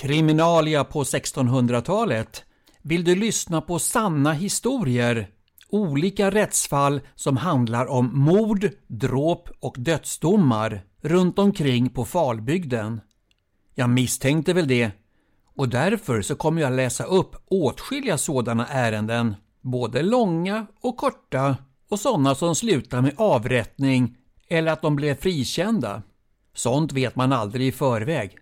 Kriminalia på 1600-talet. Vill du lyssna på sanna historier? Olika rättsfall som handlar om mord, dråp och dödsdomar runt omkring på Falbygden. Jag misstänkte väl det och därför så kommer jag läsa upp åtskilliga sådana ärenden, både långa och korta och sådana som slutar med avrättning eller att de blev frikända. Sånt vet man aldrig i förväg.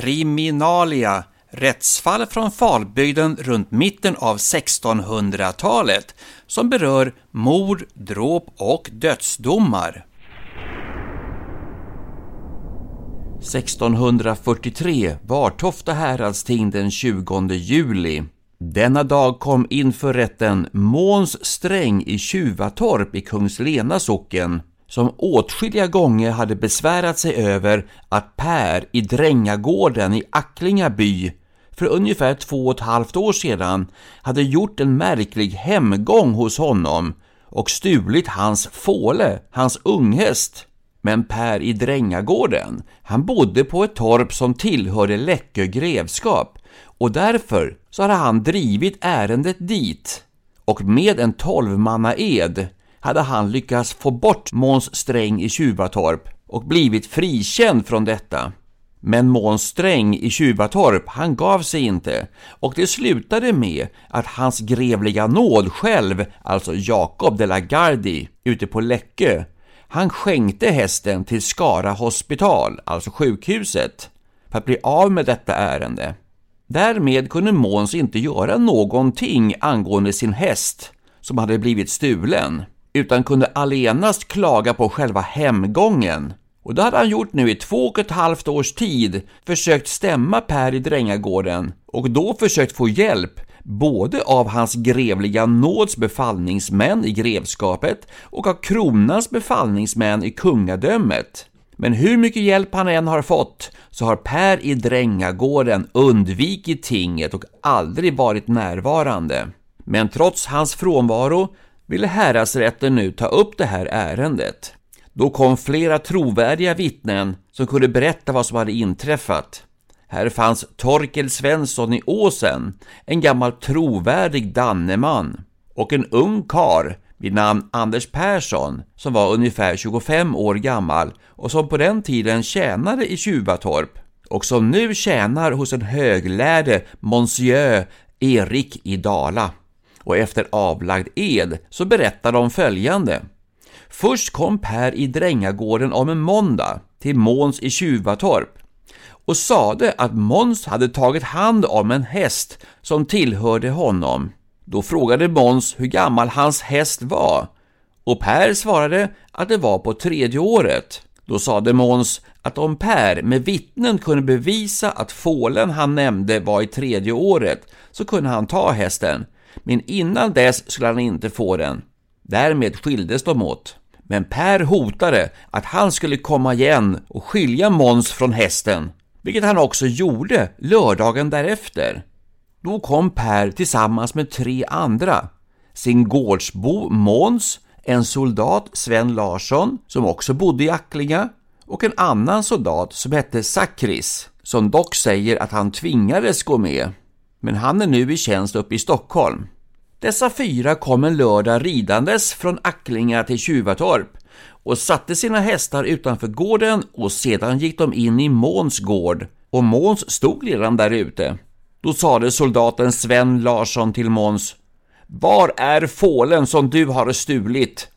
Kriminalia Rättsfall från Falbygden runt mitten av 1600-talet som berör mord, dråp och dödsdomar. 1643 Vartofta häradsting den 20 juli. Denna dag kom inför rätten Måns Sträng i Tjuvatorp i Kungslena socken som åtskilliga gånger hade besvärat sig över att Per i Drängagården i Acklingaby för ungefär två och ett halvt år sedan hade gjort en märklig hemgång hos honom och stulit hans fåle, hans unghäst. Men Per i Drängagården, han bodde på ett torp som tillhörde Läckö grevskap och därför så hade han drivit ärendet dit och med en tolvmanna ed hade han lyckats få bort Måns Sträng i Tjuvatorp och blivit frikänd från detta. Men Måns Sträng i Tjuvatorp, han gav sig inte och det slutade med att hans grevliga nåd själv, alltså Jakob de la Gardie, ute på Läckö, han skänkte hästen till Skara hospital, alltså sjukhuset, för att bli av med detta ärende. Därmed kunde Måns inte göra någonting angående sin häst som hade blivit stulen, utan kunde allenast klaga på själva hemgången. Och det hade han gjort nu i två och ett halvt års tid, försökt stämma Per i Drängagården och då försökt få hjälp både av hans grevliga nåds befallningsmän i grevskapet och av kronans befallningsmän i kungadömet. Men hur mycket hjälp han än har fått så har Per i Drängagården undvikit tinget och aldrig varit närvarande. Men trots hans frånvaro ville häradsrätten nu ta upp det här ärendet. Då kom flera trovärdiga vittnen som kunde berätta vad som hade inträffat. Här fanns Torkel Svensson i Åsen, en gammal trovärdig danneman och en ung kar vid namn Anders Persson som var ungefär 25 år gammal och som på den tiden tjänade i Tjuvatorp och som nu tjänar hos en höglärde Monsieur Erik i Dala. Och efter avlagd ed så berättar de följande. Först kom Per i Drängagården om en måndag till Måns i Tjuvatorp och sade att Måns hade tagit hand om en häst som tillhörde honom. Då frågade Måns hur gammal hans häst var och Per svarade att det var på tredje året. Då sade Måns att om Per med vittnen kunde bevisa att fålen han nämnde var i tredje året så kunde han ta hästen, men innan dess skulle han inte få den. Därmed skildes de åt. Men Per hotade att han skulle komma igen och skilja Måns från hästen, vilket han också gjorde lördagen därefter. Då kom Per tillsammans med tre andra, sin gårdsbo Måns, en soldat Sven Larsson som också bodde i Acklinga och en annan soldat som hette Sakris som dock säger att han tvingades gå med. Men han är nu i tjänst uppe i Stockholm. Dessa fyra kom en lördag ridandes från Acklinga till Tjuvatorp och satte sina hästar utanför gården och sedan gick de in i Måns gård och Måns stod redan där ute. Då sade soldaten Sven Larsson till Måns Var är fålen som du har stulit?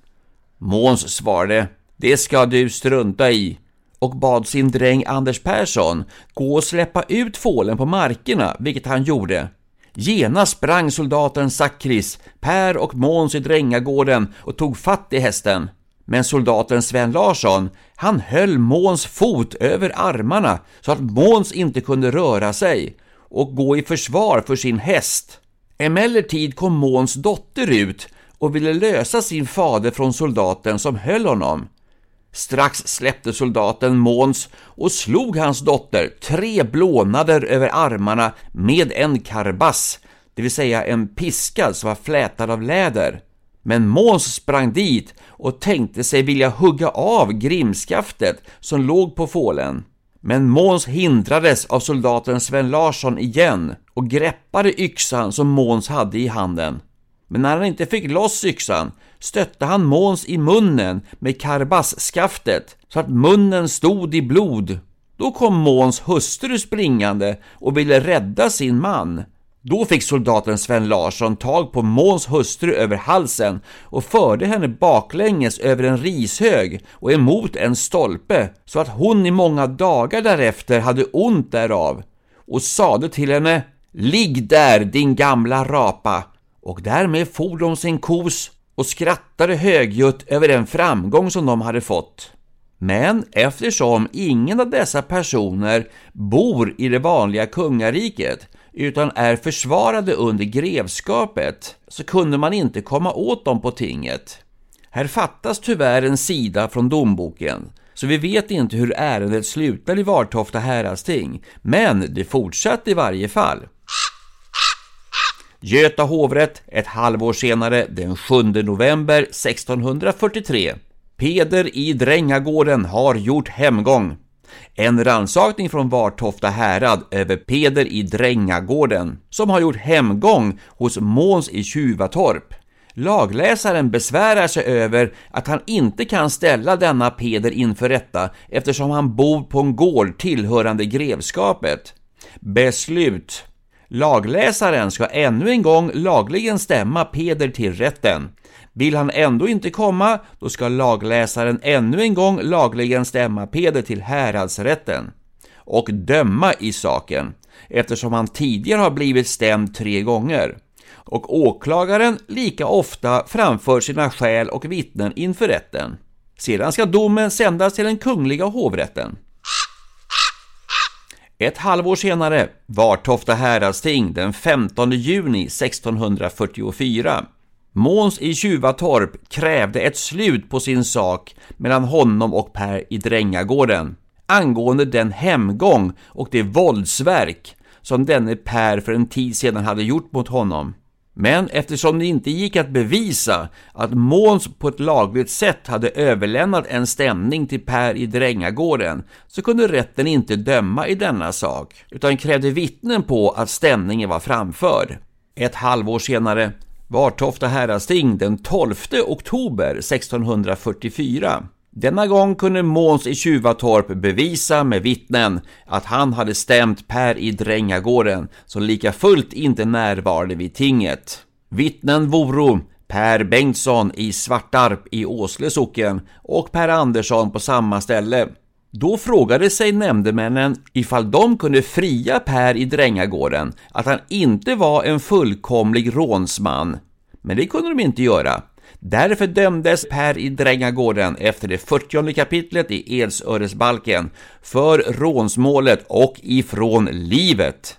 Måns svarade Det ska du strunta i och bad sin dräng Anders Persson gå och släppa ut fålen på markerna, vilket han gjorde. Genast sprang soldaten Sackris, Per och Måns i drängagården och tog fatt i hästen. Men soldaten Sven Larsson, han höll Måns fot över armarna så att Måns inte kunde röra sig och gå i försvar för sin häst. Emellertid kom Måns dotter ut och ville lösa sin fader från soldaten som höll honom. Strax släppte soldaten Måns och slog hans dotter tre blånader över armarna med en karbass, det vill säga en piska som var flätad av läder. Men Måns sprang dit och tänkte sig vilja hugga av grimskaftet som låg på fålen. Men Måns hindrades av soldaten Sven Larsson igen och greppade yxan som Måns hade i handen. Men när han inte fick loss yxan stötte han Måns i munnen med karbasskaftet så att munnen stod i blod. Då kom Måns hustru springande och ville rädda sin man. Då fick soldaten Sven Larsson tag på Måns hustru över halsen och förde henne baklänges över en rishög och emot en stolpe så att hon i många dagar därefter hade ont därav och sade till henne Ligg där din gamla rapa! Och därmed for de sin kos och skrattade högljutt över den framgång som de hade fått. Men eftersom ingen av dessa personer bor i det vanliga kungariket utan är försvarade under grevskapet så kunde man inte komma åt dem på tinget. Här fattas tyvärr en sida från domboken, så vi vet inte hur ärendet slutar i Vartofta häradsting, men det fortsatte i varje fall. Göta hovrätt ett halvår senare, den 7 november 1643. Peder i Drängagården har gjort hemgång. En rannsakning från Vartofta härad över Peder i Drängagården som har gjort hemgång hos Måns i Tjuvatorp. Lagläsaren besvärar sig över att han inte kan ställa denna Peder inför rätta eftersom han bor på en gård tillhörande grevskapet. Beslut Lagläsaren ska ännu en gång lagligen stämma Peder till rätten. Vill han ändå inte komma, då ska lagläsaren ännu en gång lagligen stämma Peder till häradsrätten och döma i saken, eftersom han tidigare har blivit stämd tre gånger. Och åklagaren lika ofta framför sina skäl och vittnen inför rätten. Sedan ska domen sändas till den kungliga hovrätten. Ett halvår senare, Vartofta häradsting den 15 juni 1644. Måns i Tjuvatorp krävde ett slut på sin sak mellan honom och Per i Drängagården angående den hemgång och det våldsverk som denne Per för en tid sedan hade gjort mot honom. Men eftersom det inte gick att bevisa att Måns på ett lagligt sätt hade överlämnat en stämning till Per i Drängagården så kunde rätten inte döma i denna sak utan krävde vittnen på att stämningen var framförd. Ett halvår senare Vartofta häradsting den 12 oktober 1644 denna gång kunde Måns i Tjuvatorp bevisa med vittnen att han hade stämt Per i Drängagården som lika fullt inte närvarade vid tinget. Vittnen voro Per Bengtsson i Svartarp i Åsle socken och Per Andersson på samma ställe. Då frågade sig nämndemännen ifall de kunde fria Per i Drängagården att han inte var en fullkomlig rånsman. Men det kunde de inte göra. Därför dömdes Per i Drängagården efter det 40 kapitlet i Edsöresbalken för rånsmålet och ifrån livet.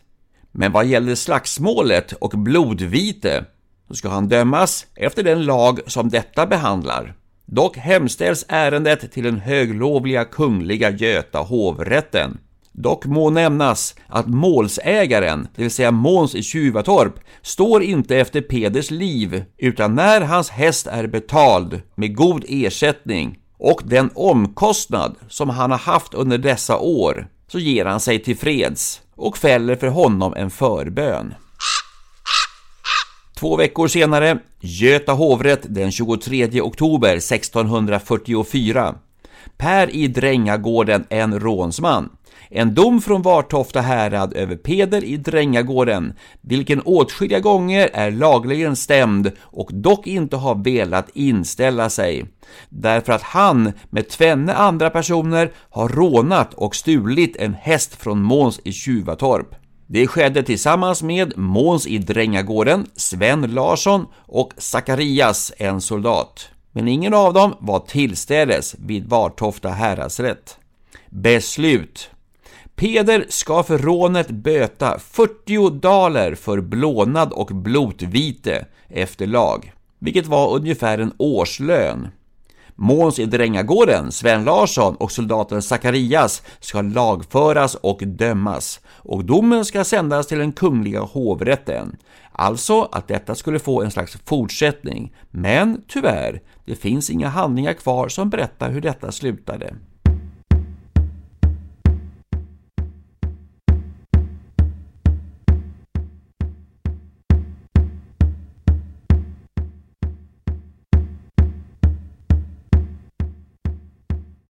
Men vad gäller slagsmålet och blodvite så ska han dömas efter den lag som detta behandlar. Dock hemställs ärendet till den höglovliga kungliga Göta hovrätten. Dock må nämnas att målsägaren, det vill säga Måns i Tjuvatorp, står inte efter Peders liv, utan när hans häst är betald med god ersättning och den omkostnad som han har haft under dessa år, så ger han sig till freds och fäller för honom en förbön. Två veckor senare, Göta hovrätt den 23 oktober 1644. Per i Drängagården en rånsman en dom från Vartofta härad över Peder i Drängagården, vilken åtskilliga gånger är lagligen stämd och dock inte har velat inställa sig, därför att han med tvenne andra personer har rånat och stulit en häst från Måns i Tjuvatorp. Det skedde tillsammans med Måns i Drängagården, Sven Larsson och Sakarias, en soldat. Men ingen av dem var tillstädes vid Vartofta häradsrätt. Beslut Peder ska för rånet böta 40 daler för blånad och blotvite efter lag, vilket var ungefär en årslön. Måns i Drängagården, Sven Larsson och soldaten Zacharias ska lagföras och dömas och domen ska sändas till den kungliga hovrätten. Alltså att detta skulle få en slags fortsättning, men tyvärr, det finns inga handlingar kvar som berättar hur detta slutade.